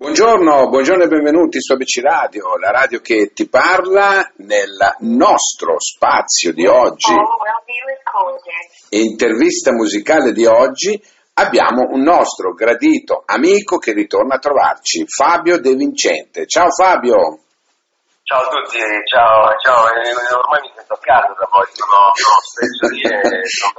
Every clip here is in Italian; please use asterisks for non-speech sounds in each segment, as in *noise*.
Buongiorno, buongiorno e benvenuti su ABC Radio, la radio che ti parla nel nostro spazio di oggi, intervista musicale di oggi, abbiamo un nostro gradito amico che ritorna a trovarci, Fabio De Vincente. Ciao Fabio! Ciao a tutti, ciao, ciao, eh, ormai mi sento a casa da voi, sono, sono lì.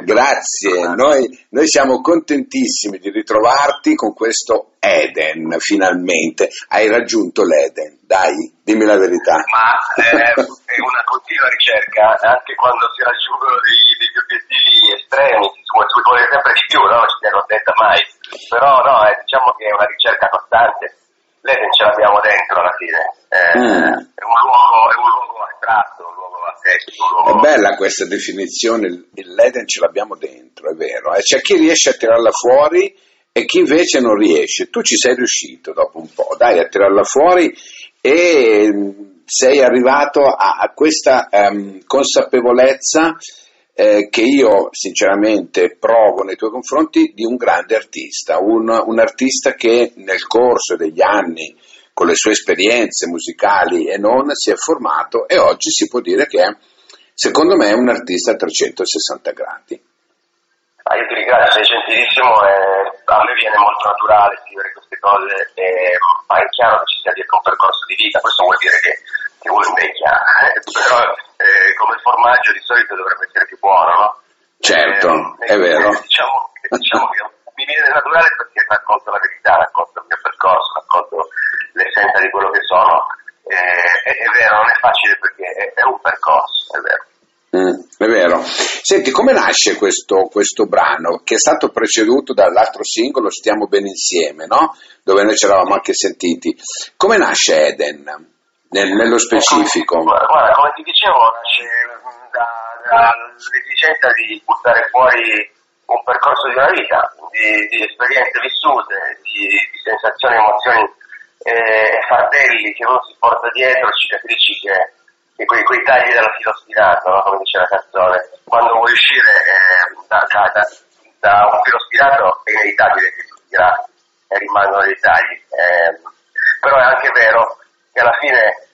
Grazie, noi, noi, siamo contentissimi di ritrovarti con questo Eden, finalmente. Hai raggiunto l'Eden, dai, dimmi la verità. Ma eh, è una continua ricerca, anche quando si raggiungono dei, degli obiettivi estremi, si, si vuole sempre di più, no? ci si accontenta mai, però no, eh, diciamo che è una ricerca costante l'Eden ce l'abbiamo dentro alla fine. Eh, mm. è, un luogo, è, un luogo, astratto, un luogo asettico. Luogo... È bella questa definizione, l'Eden ce l'abbiamo dentro, è vero. Eh, c'è chi riesce a tirarla fuori e chi invece non riesce. Tu ci sei riuscito dopo un po', dai, a tirarla fuori e mm, sei arrivato a, a questa um, consapevolezza eh, che io sinceramente provo nei tuoi confronti di un grande artista, un, un artista che nel corso degli anni con le sue esperienze musicali e non si è formato e oggi si può dire che è, secondo me un artista a 360 gradi. Ah, io ti ringrazio, sei gentilissimo e a me viene molto naturale scrivere queste cose, e, ma è chiaro che ci sia dietro un percorso di vita, questo vuol dire che, che uno invecchia, però eh, come formaggio di solito dovrebbe essere più buono, no? Certo, eh, è vero. Diciamo, diciamo che *laughs* mi viene naturale perché racconto la verità, racconto il mio percorso, racconto l'essenza di quello che sono. Eh, è, è, vero, non è facile perché è, è un percorso, è vero. Mm, è vero. Senti, come nasce questo, questo, brano che è stato preceduto dall'altro singolo Stiamo bene insieme, no? Dove noi ci eravamo anche sentiti. Come nasce Eden? Nel, nello specifico? Guarda, come ti dicevo, dall'esigenza da di buttare fuori un percorso di una vita, di, di esperienze vissute, di, di sensazioni, emozioni e, e fardelli che uno si porta dietro, cicatrici che, che quei, quei, tagli dalla filo spinato, no? come dice la canzone. Quando vuoi uscire eh, da, da, da, da, un filo spinato è inevitabile che tu tira e rimangono dei tagli. Eh, però è anche vero che alla fine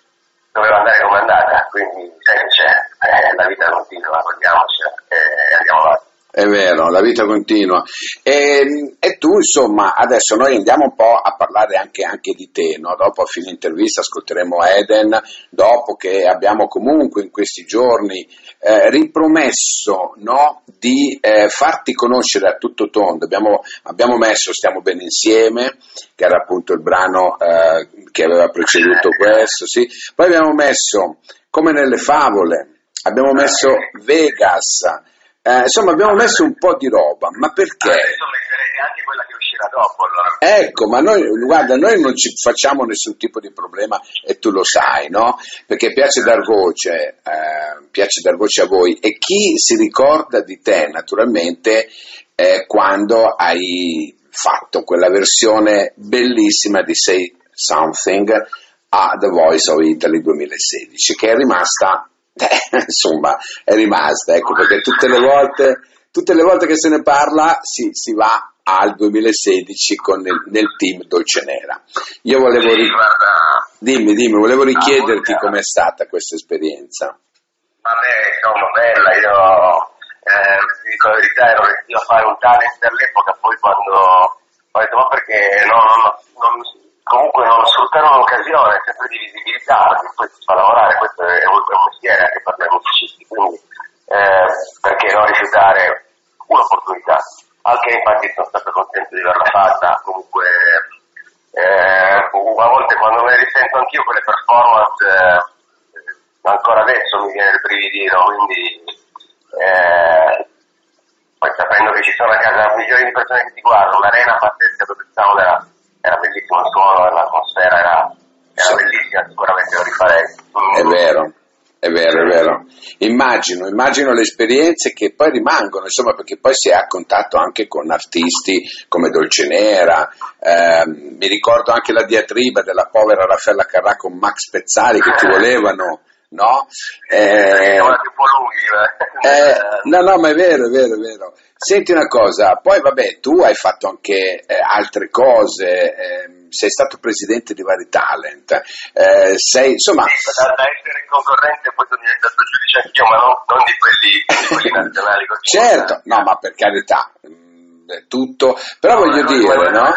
doveva andare come andata, quindi sai che c'è, eh, la vita continua, guardiamocela e eh, andiamo avanti. È vero, la vita continua. E, e, tu, insomma, adesso noi andiamo un po' a parlare anche, anche di te, no? dopo a fine intervista ascolteremo Eden, dopo che abbiamo comunque in questi giorni eh, ripromesso no? di eh, farti conoscere a tutto tondo. Abbiamo, abbiamo, messo Stiamo bene insieme, che era appunto il brano eh, che aveva preceduto questo, sì. poi abbiamo messo Come nelle favole, abbiamo messo Vegas. Eh, insomma, abbiamo messo un po' di roba, ma perché? Adesso metterete anche quella che uscirà dopo. Allora. Ecco, ma noi, guarda, noi non ci facciamo nessun tipo di problema e tu lo sai, no? Perché piace dar voce, eh, piace dar voce a voi e chi si ricorda di te, naturalmente, eh, quando hai fatto quella versione bellissima di Say Something a The Voice of Italy 2016, che è rimasta eh, *laughs* insomma, è rimasta, ecco, perché tutte le volte, tutte le volte che se ne parla si, si va al 2016 con il, nel team Dolce Nera. Io volevo, sì, guarda, dimmi, dimmi, volevo richiederti ah, com'è stata questa esperienza. Vabbè, insomma, bella, io eh, ti dico la verità, ero riuscito a fare un talent all'epoca, poi quando ho detto ma perché no, no, non, comunque non sfruttare un'occasione sempre di visibilità, perché poi si fa lavorare, questo è un, mestiere anche per noi musicisti, quindi eh, perché non rifiutare un'opportunità. Anche infatti sono stato contento di averla fatta, comunque eh, a volte quando me risento anch'io quelle performance, eh, ancora adesso mi viene il brividino, quindi eh, poi sapendo che ci sono a casa milioni di persone che ti guardano, un'arena pazzesca dove era suono, l'atmosfera era, era sì. bellissima, sicuramente lo rifarei. È vero. È vero, è vero. Immagino, immagino le esperienze che poi rimangono, insomma, perché poi si è a contatto anche con artisti come Dolcenera, eh, mi ricordo anche la diatriba della povera Raffaella Carrà con Max Pezzali che ti *laughs* volevano no? Eh, un po' lunghi, eh, no, no, ma è vero, è vero, è vero. Senti una cosa, poi vabbè, tu hai fatto anche eh, altre cose, eh, sei stato presidente di vari talent, eh, sei insomma... Sì, da, da essere concorrente poi sono diventato giudice anch'io, ma non, non di, quelli, di quelli nazionali. Così certo, no, ma per carità, mh, tutto, però no, voglio no, dire, no?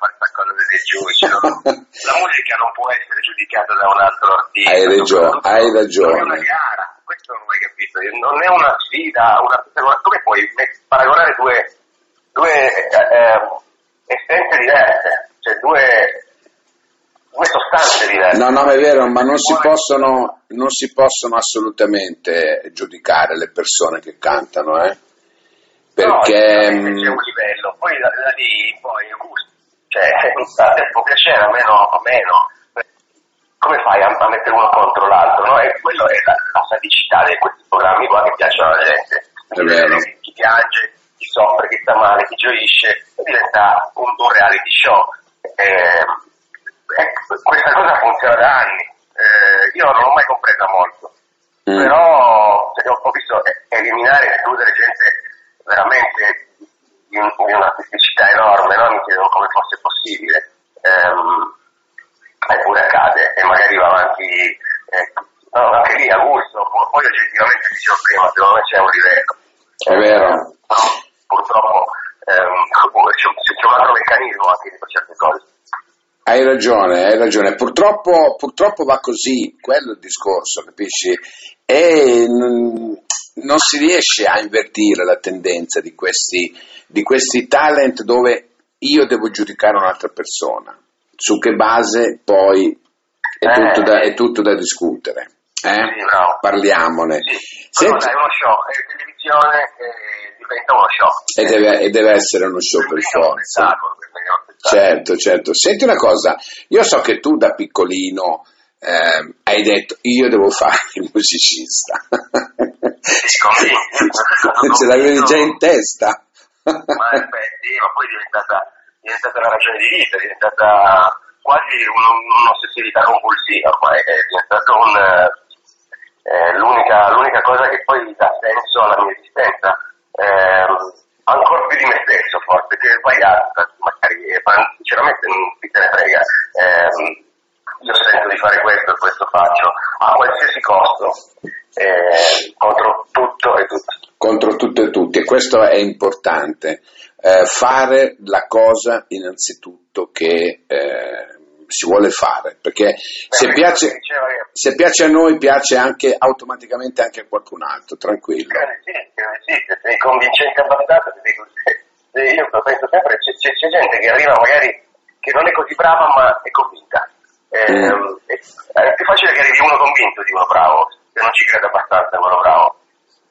Fare questa cosa dei giudici, la musica non può essere giudicata da un altro artista. Hai ragione, hai ragione. Non è una gara, questo non hai capito, non è una sfida, una, come puoi paragonare due, due eh, essenze diverse, cioè due, due sostanze diverse? No, no, è vero, ma non si, possono, non si possono assolutamente giudicare le persone che cantano, eh? Perché... No, c'è un livello, poi da, da lì poi gusto, cioè a te può piacere, a meno, a meno. Come fai a, a mettere uno contro l'altro? No? E quello è la, la sadicità di questi programmi qua che piacciono alla gente. Chi piange, chi soffre, chi sta male, chi gioisce, diventa un, un reality show. Eh, questa cosa funziona da anni. Eh, io non l'ho mai compresa molto, mm. però cioè, ho visto eliminare e escludere gente veramente di, un, di un'artisticità enorme, no? mi chiedevo come fosse possibile. Um, eppure accade e magari va avanti eh, no, anche lì a gusto, poi oggettivamente dicevo prima, secondo me c'è un livello. È vero. Purtroppo ehm, *laughs* c'è, c'è un altro meccanismo anche di certe cose. Hai ragione, hai ragione. Purtroppo, purtroppo va così, quello è il discorso, capisci? E non, non si riesce a invertire la tendenza di questi, di questi talent dove io devo giudicare un'altra persona. Su che base poi è, Eh, tutto, da, è tutto da discutere. Eh? Sì, bravo. Parliamone. Sì, Senti- però dai, uno show, è televisione e diventa uno show. e, deve, e deve essere uno show per forza. uno spettacolo. Certo, certo. Senti una cosa, io so che tu da piccolino ehm, hai detto io devo fare il musicista. Convinto. *laughs* Ce l'avevi già in testa. ma, beh, sì, ma poi è diventata, è diventata una ragione di vita, è diventata quasi un- un'ossessività compulsiva ormai, è diventato un, eh, l'unica, l'unica cosa che poi dà senso alla mia esistenza, Ehm, ancora più di me stesso forse, che è sbagliato, magari, eh, ma sinceramente non chi te ne frega. Ehm, io sento di fare questo e questo faccio a qualsiasi costo, eh, contro tutto e tutti. Contro tutto e tutti, e questo è importante. Eh, fare la cosa innanzitutto che eh, si vuole fare, perché se piace, se piace a noi piace anche automaticamente anche a qualcun altro, tranquillo. Sì, sì, se sei convincente abbastanza, ti dico. Se Io penso sempre, c'è, c'è- c'è gente che arriva magari che non è così brava ma è convinta. Ehm, è, è più facile che arrivi uno convinto di uno bravo, se non ci crede abbastanza quello bravo.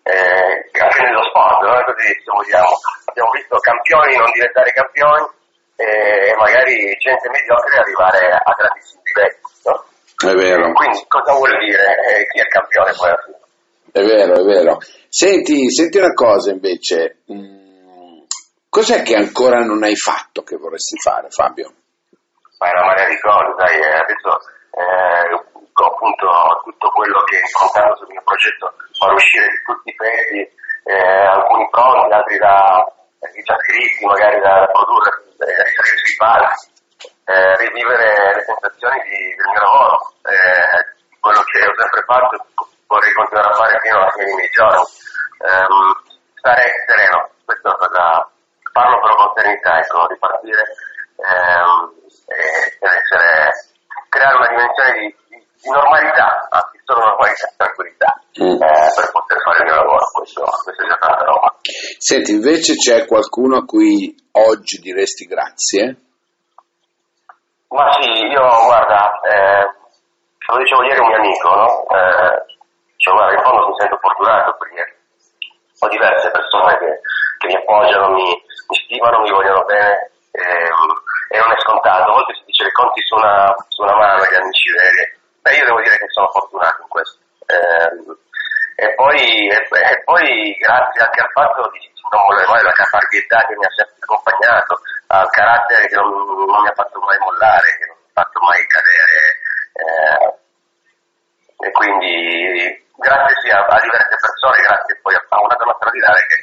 Eh, anche nello sport, non è così se vogliamo. Abbiamo visto campioni non diventare campioni e magari gente mediocre arrivare a grandissimi livelli. no? È vero. Quindi cosa vuol dire eh, chi è campione poi alla fine? È vero, è vero. Senti, senti una cosa invece, mm, cos'è che ancora non hai fatto che vorresti fare, Fabio? ma è una marea di cose, sai, eh, adesso eh, appunto tutto quello che contando sul mio progetto far uscire di tutti i pezzi, eh, alcuni pronti, altri da già scritti, magari da produrre, risalire sui palchi, eh, rivivere le sensazioni di- del mio lavoro, eh, quello che ho sempre fatto e vorrei continuare a fare fino alla fine dei miei giorni. Ehm, stare sereno, questo è una cosa, parlo però con serenità, ecco, ripartire ehm, e, essere, creare una dimensione di, di, di normalità, solo normalità e tranquillità Mm. eh, per poter fare il mio lavoro, questo, questo è già tanta roba. Senti, invece c'è qualcuno a cui oggi diresti grazie? Ma sì, io guarda, eh, lo dicevo ieri a un mio amico, no? Eh, dicevo, guarda, in fondo mi sento fortunato perché ho diverse persone che, che mi appoggiano, mi, mi stimano, mi vogliono bene ehm, e non è scontato. A volte si dice le conti su una, su una mano gli amici veri. Beh, io devo dire che sono fortunato in questo. Ehm, e, poi, e, e poi grazie anche al fatto di non voler mai la caparbietà che mi ha sempre accompagnato, al carattere che non, non mi ha fatto mai mollare, che non mi ha fatto mai cadere. eh, e quindi grazie sia a diverse persone, grazie poi a una donna straordinaria che,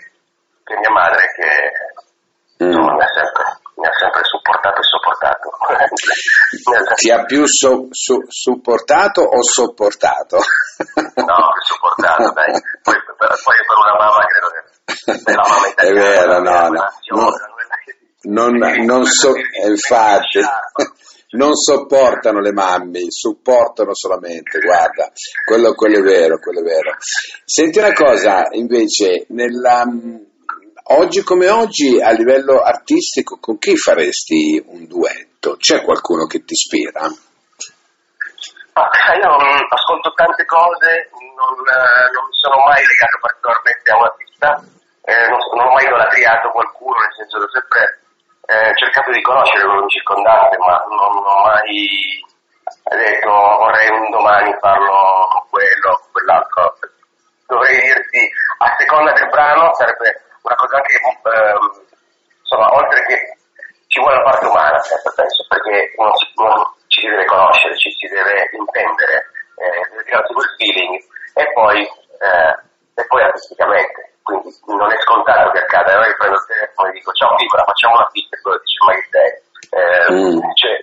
che è mia madre che mm. insomma, mi, ha sempre, mi, ha sempre, supportato e sopportato. Ti ha più so, so, supportato o sopportato? no, supportato, dai. Poi, per, poi per una mamma credo che la mamma italiana, è vero, no, no. no. Non, non so, infatti, non sopportano le mamme, supportano solamente, guarda, quello, quello, è vero, quello è vero. Senti una cosa, invece, nella, oggi come oggi, a livello artistico, con chi faresti un duetto? C'è qualcuno che ti ispira? Ah, io ascolto tante cose, non, non mi sono mai legato particolarmente a un artista, eh, non, non ho mai idolatriato qualcuno, nel senso che ho sempre eh, cercato di conoscere quello che mi ma non, non ho mai detto vorrei un domani farlo con quello con quell'altro. Dovrei dirti, a seconda del brano, sarebbe una cosa anche, ehm, insomma, oltre che ci vuole la parte umana, sempre penso, perché non, non ci si deve conoscere, ci si deve intendere, eh, deve tirarsi quel feeling e poi, eh, e poi artisticamente quindi non è scontato che accada, allora io prendo il telefono e dico ciao piccola facciamo una pizza e quello dice ma che sei? Eh, mm. cioè,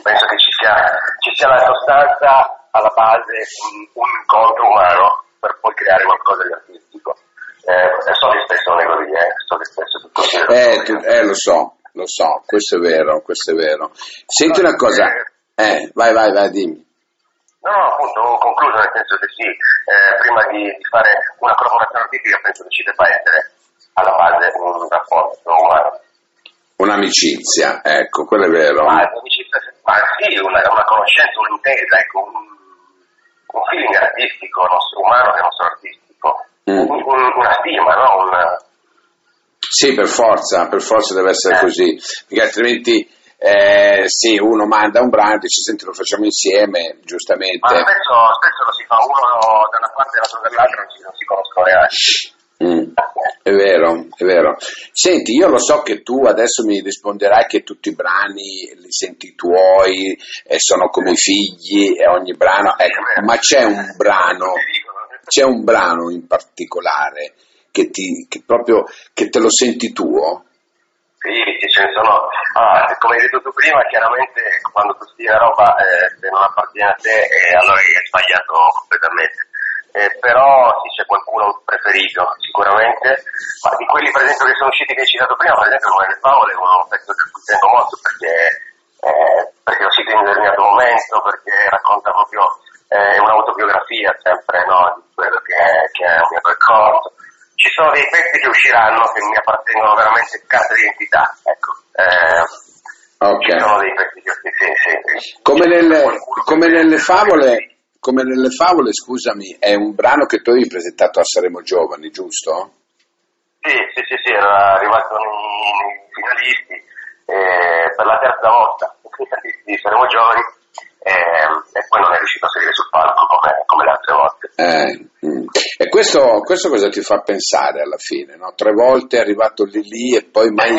penso che ci sia, ci sia la sostanza alla base, un, un, incontro umano per poi creare qualcosa di artistico. Eh, so che spesso non è così, eh, so che spesso tutto eh, tu, eh, lo so, so, questo è vero, questo è vero. Senti una cosa, eh, vai, vai, vai, dimmi. No, appunto, ho concluso nel senso che sì, eh, prima di, di, fare una collaborazione artistica penso che ci debba essere alla base un rapporto umano. Un'amicizia, ecco, quello è vero. Ma, ma sì, una, una conoscenza, un'intesa, ecco, un, un feeling artistico, nostro, umano e nostro artistico, mm. un, un, una stima, no? Una... Sì, per forza, per forza deve essere eh. così, perché altrimenti eh, sì, uno manda un brano, dice senti lo facciamo insieme, giustamente. Ma spesso, spesso lo si fa uno da una parte e l'altro dall'altra, non si, non si conoscono neanche. Mm, è vero, è vero. Senti, io lo so che tu adesso mi risponderai che tutti i brani li senti tuoi e sono come i figli e ogni brano, ecco, ma c'è un brano, c'è un brano in particolare che, ti, che proprio che te lo senti tuo? Sì, ce ne sono. Ah, come hai detto tu prima, chiaramente quando tu stili una roba eh, se non appartiene a te, eh, allora hai sbagliato completamente. Eh, però sì, c'è qualcuno preferito sicuramente, ma di quelli per esempio che sono usciti che hai citato prima, per esempio come le favole, è un pezzo che tengo molto perché, eh, perché ho uscito in un determinato momento, perché racconta proprio eh, un'autobiografia sempre no, di quello che è, che è un mio percorso ci sono dei pezzi che usciranno che mi appartengono veramente carta d'identità, ecco. Eh, okay. Ci sono dei pezzi che sì, Come, nelle, come nelle favole, come nelle favole, scusami, è un brano che tu hai presentato a Saremo Giovani, giusto? Sì, sì, sì, sì era arrivato nei, nei finalisti eh, per la terza volta, i *laughs* finalisti di Saremo Giovani e, e, poi non è riuscito a salire sul palco come, come le altre volte. Eh, mm. E questo, questo, cosa ti fa pensare alla fine? No? Tre volte è arrivato lì lì e poi mai... *laughs*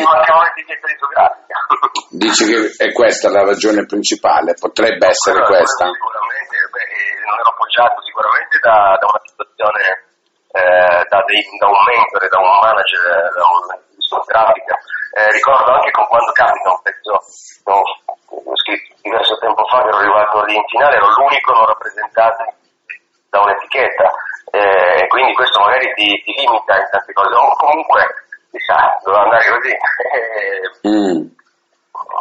Dici che è questa la ragione principale? Potrebbe essere allora, questa? Sicuramente, beh, non ero appoggiato sicuramente da, da una situazione, eh, da, dei, da, un mentore, da un manager, da un discografica. Eh, ricordo anche con quando capita un pezzo, no, scritto diverso tempo fa che ero arrivato lì in finale, ero l'unico non rappresentato da un'etichetta, eh, quindi questo magari ti, ti, limita in tante cose, o comunque si sa, doveva andare così. *laughs* mm.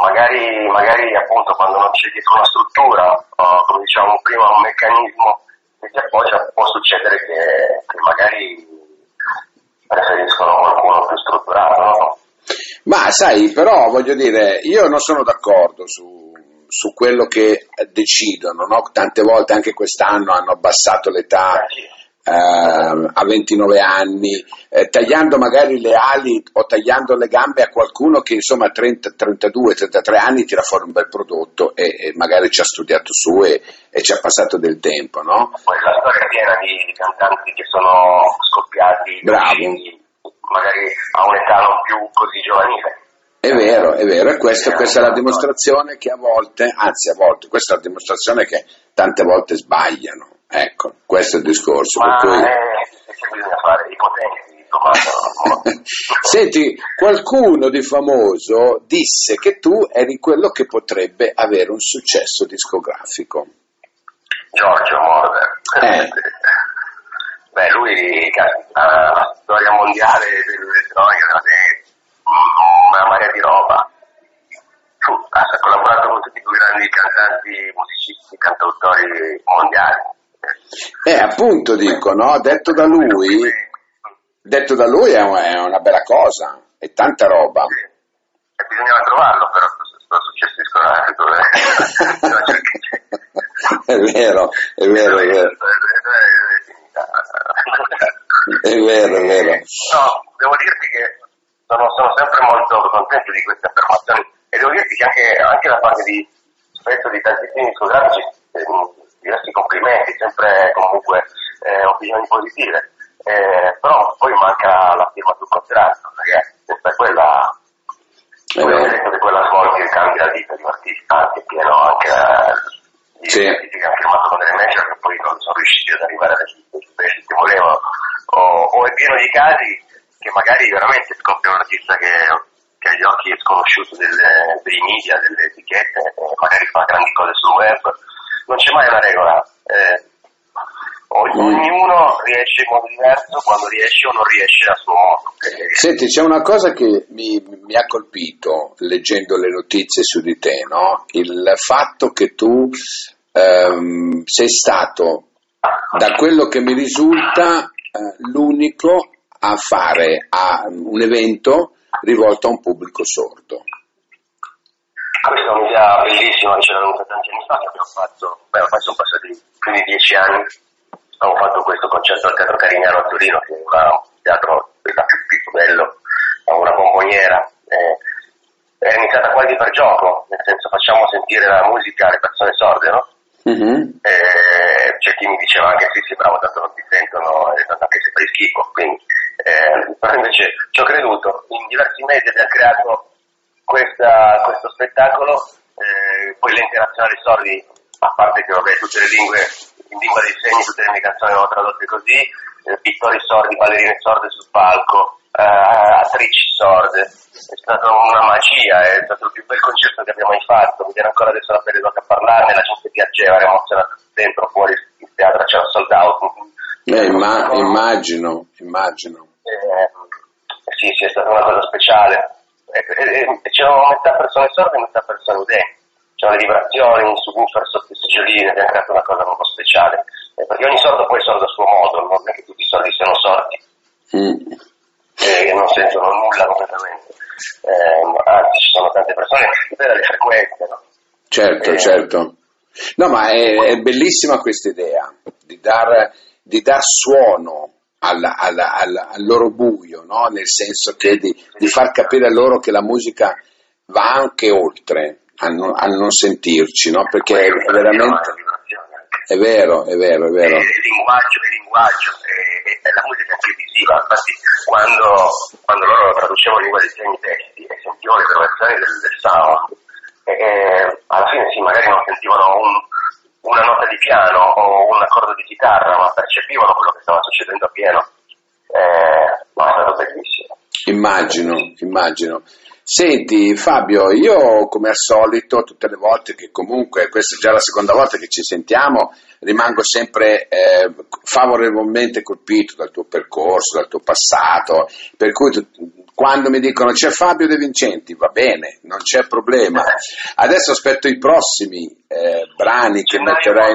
magari, magari appunto quando non c'è dietro una struttura, o come diciamo prima un meccanismo che ti appoggia, può succedere che, che magari preferiscono qualcuno più strutturato, no? Ma sai, però voglio dire, io non sono d'accordo su, su quello che decidono, no? tante volte anche quest'anno hanno abbassato l'età eh, a 29 anni, eh, tagliando magari le ali o tagliando le gambe a qualcuno che insomma a 30, 32, 33 anni tira fuori un bel prodotto e, e magari ci ha studiato su e, e, ci ha passato del tempo. No? Poi la storia piena di, di cantanti che sono scoppiati, Bravo. magari a un'età non più così giovanile. È vero, è vero, e questo, questa è la dimostrazione che a volte, anzi a volte, questa è la dimostrazione che tante volte sbagliano. Ecco, questo è il discorso. Ma per cui... eh, bisogna fare ipotesi, *laughs* Senti, qualcuno di famoso disse che tu eri quello che potrebbe avere un successo discografico. Giorgio Moroder. Eh. Beh, lui la storia mondiale dell'elettronica, una marea di roba. Ha collaborato con tutti i più grandi cantanti, musicisti, cantautori mondiali. Eh, appunto dico, no? Detto da lui, detto da lui è una, bella cosa, è tanta roba. Sì. E bisognava trovarlo però questo successo discografico. è vero, è vero, è vero. È vero, è vero. No, devo dirti che sono, sono sempre molto contento di queste affermazioni e devo dirti che anche, anche da parte di spesso di tantissimi discografici eh, diversi complimenti, sempre comunque eh, opinioni positive, eh, però poi manca la firma sul contratto, perché quella È vero. detto che quella svolge il cambio la vita di un artista anche pieno anche eh, di Sì. artisti che hanno firmato con delle major che poi non sono riusciti ad arrivare alle livelli che volevano o, o è pieno di casi magari veramente scopre un artista che, che agli occhi è sconosciuto delle- dei media, delle etichette e magari fa grandi cose sul web non c'è mai una regola eh, Mm. ognuno riesce in modo diverso quando riesce o non riesce a suo modo Eh, Senti, c'è una cosa che mi, mi ha colpito leggendo le notizie su di te, no? Il fatto che tu ehm, sei stato, da quello che mi risulta, eh, l'unico a fare a un evento rivolto a un pubblico sordo. Questa è un'idea bellissima che c'era venuta tanti anni fa, che abbiamo fatto, beh, ormai sono passati più di dieci anni, abbiamo fatto questo concerto al Teatro Carignano a Torino, che è un teatro da più, bello, ha una bomboniera, eh, è iniziata quasi per gioco, nel senso facciamo sentire la musica alle persone sorde, no? Mhm. Eh, c'è chi mi diceva anche sì, sì, bravo, tanto non ti sentono, e tanto anche se fai schifo, quindi, eh, però invece ci ho creduto, in diversi mesi abbiamo creato questa- questo spettacolo, eh, poi l'ente nazionale sordi, a parte che vabbè tutte le lingue, in lingua dei segni, tutte le mie canzoni erano tradotte così, eh, pittori sordi, ballerine sorde sul palco, eh, attrici sorde, è stata una magia, è stato il più bel concerto che abbiamo mai fatto, mi viene ancora adesso la pelle a parlarne, la gente piaceva, era emozionata dentro, fuori il teatro c'era sold out. Eh, imma- immagino, immagino. Eh, sì, sì, è stata una cosa speciale. E, e- e c'erano metà persone sorde e metà persone udenti. C'erano le vibrazioni, un subwoofer sotto i seggiolini, abbiamo creato una cosa molto speciale. Eh, perché ogni sordo poi è sordo a suo modo, non è che tutti i sordi siano sordi, Mm. eh, non sentono nulla completamente. Eh, anzi, ci sono tante persone che vedono le frequenze, no? Certo, Eh. certo. No, ma è, è bellissima questa idea di dar, di dar suono alla- alla- alla- al loro buio, no? nel senso che di, di far capire a loro che la musica va anche oltre a non, a non sentirci, no? perché è veramente... È vero, è vero, è vero. il linguaggio, il linguaggio e, e- e la musica è anche visiva. Infatti, quando, quando loro traducevano in lingua dei segni testi e sentivano le vibrazioni del, del sound, e, e alla fine sì, magari non sentivano un- una nota di piano o un accordo di chitarra, ma percepivano quello che stava succedendo a pieno. Eh, ma è stato bellissimo. Immagino, immagino. Senti Fabio, io come al solito, tutte le volte che comunque, questa è già la seconda volta che ci sentiamo, rimango sempre eh, favorevolmente colpito dal tuo percorso, dal tuo passato, per cui tu- quando mi dicono c'è Fabio De Vincenti, va bene, non c'è problema. *laughs* Adesso aspetto i prossimi eh, brani che metterai.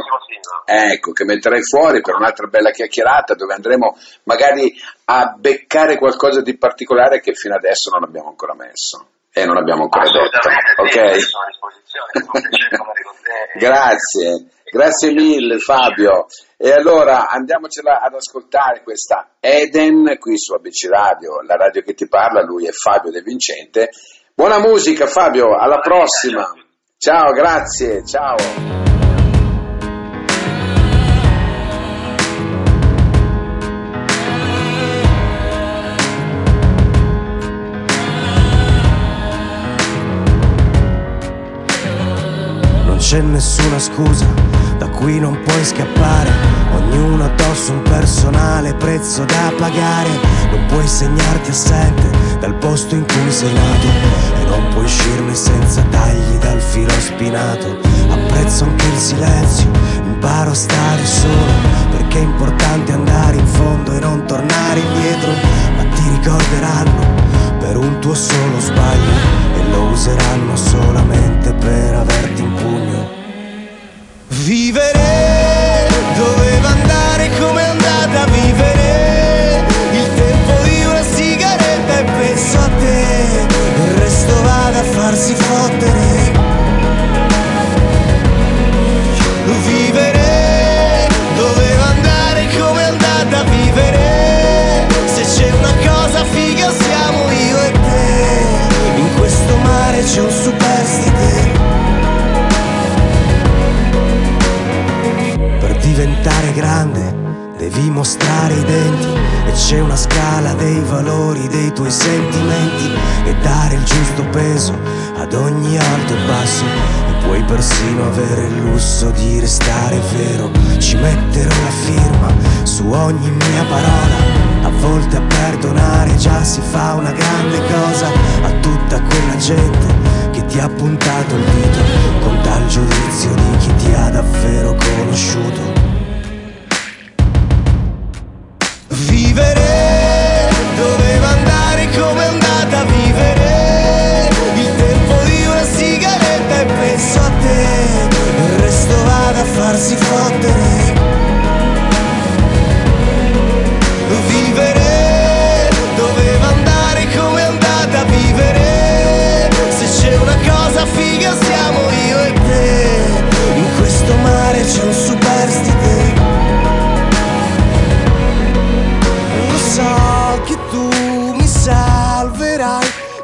Ecco, che metterai fuori per un'altra bella chiacchierata dove andremo magari a beccare qualcosa di particolare che fino adesso non abbiamo ancora messo e non abbiamo ancora detto. Assolutamente sì, Ok? sono a disposizione, è un *laughs* piacere parlare con te. Grazie, grazie mille Fabio. E allora andiamocela ad ascoltare questa Eden qui su ABC Radio, la radio che ti parla, lui è Fabio De Vincente. Buona musica Fabio, alla prossima. Ciao, grazie, ciao. C'è nessuna scusa da cui non puoi scappare. Ognuno addosso un personale prezzo da pagare. Non puoi segnarti assente dal posto in cui sei nato e non puoi uscirne senza tagli dal filo spinato. Apprezzo anche il silenzio, imparo a stare solo perché è importante andare in fondo e non tornare indietro, ma ti ricorderanno per un tuo solo sbaglio e lo useranno solamente per averti in grande cosa a tutta quella gente che ti ha puntato il dito con tal giudizio di chi ti ha davvero conosciuto.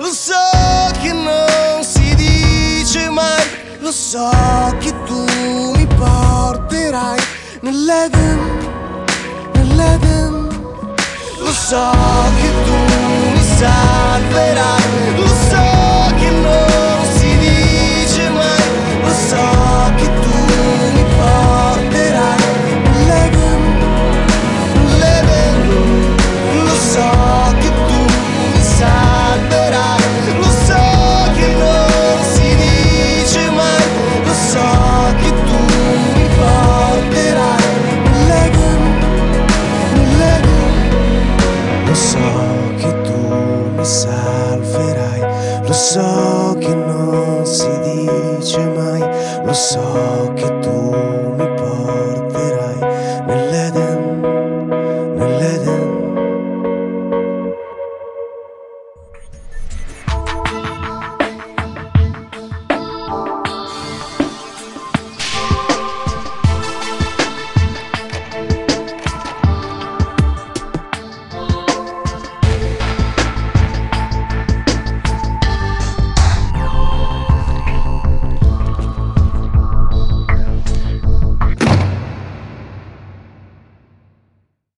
Lo so che non si dice mai, lo so che tu mi porterai nell'Eden, nell'Eden. Lo so che tu mi salverai, lo so Lo so che tu mi salverai, lo so che non si dice mai, lo so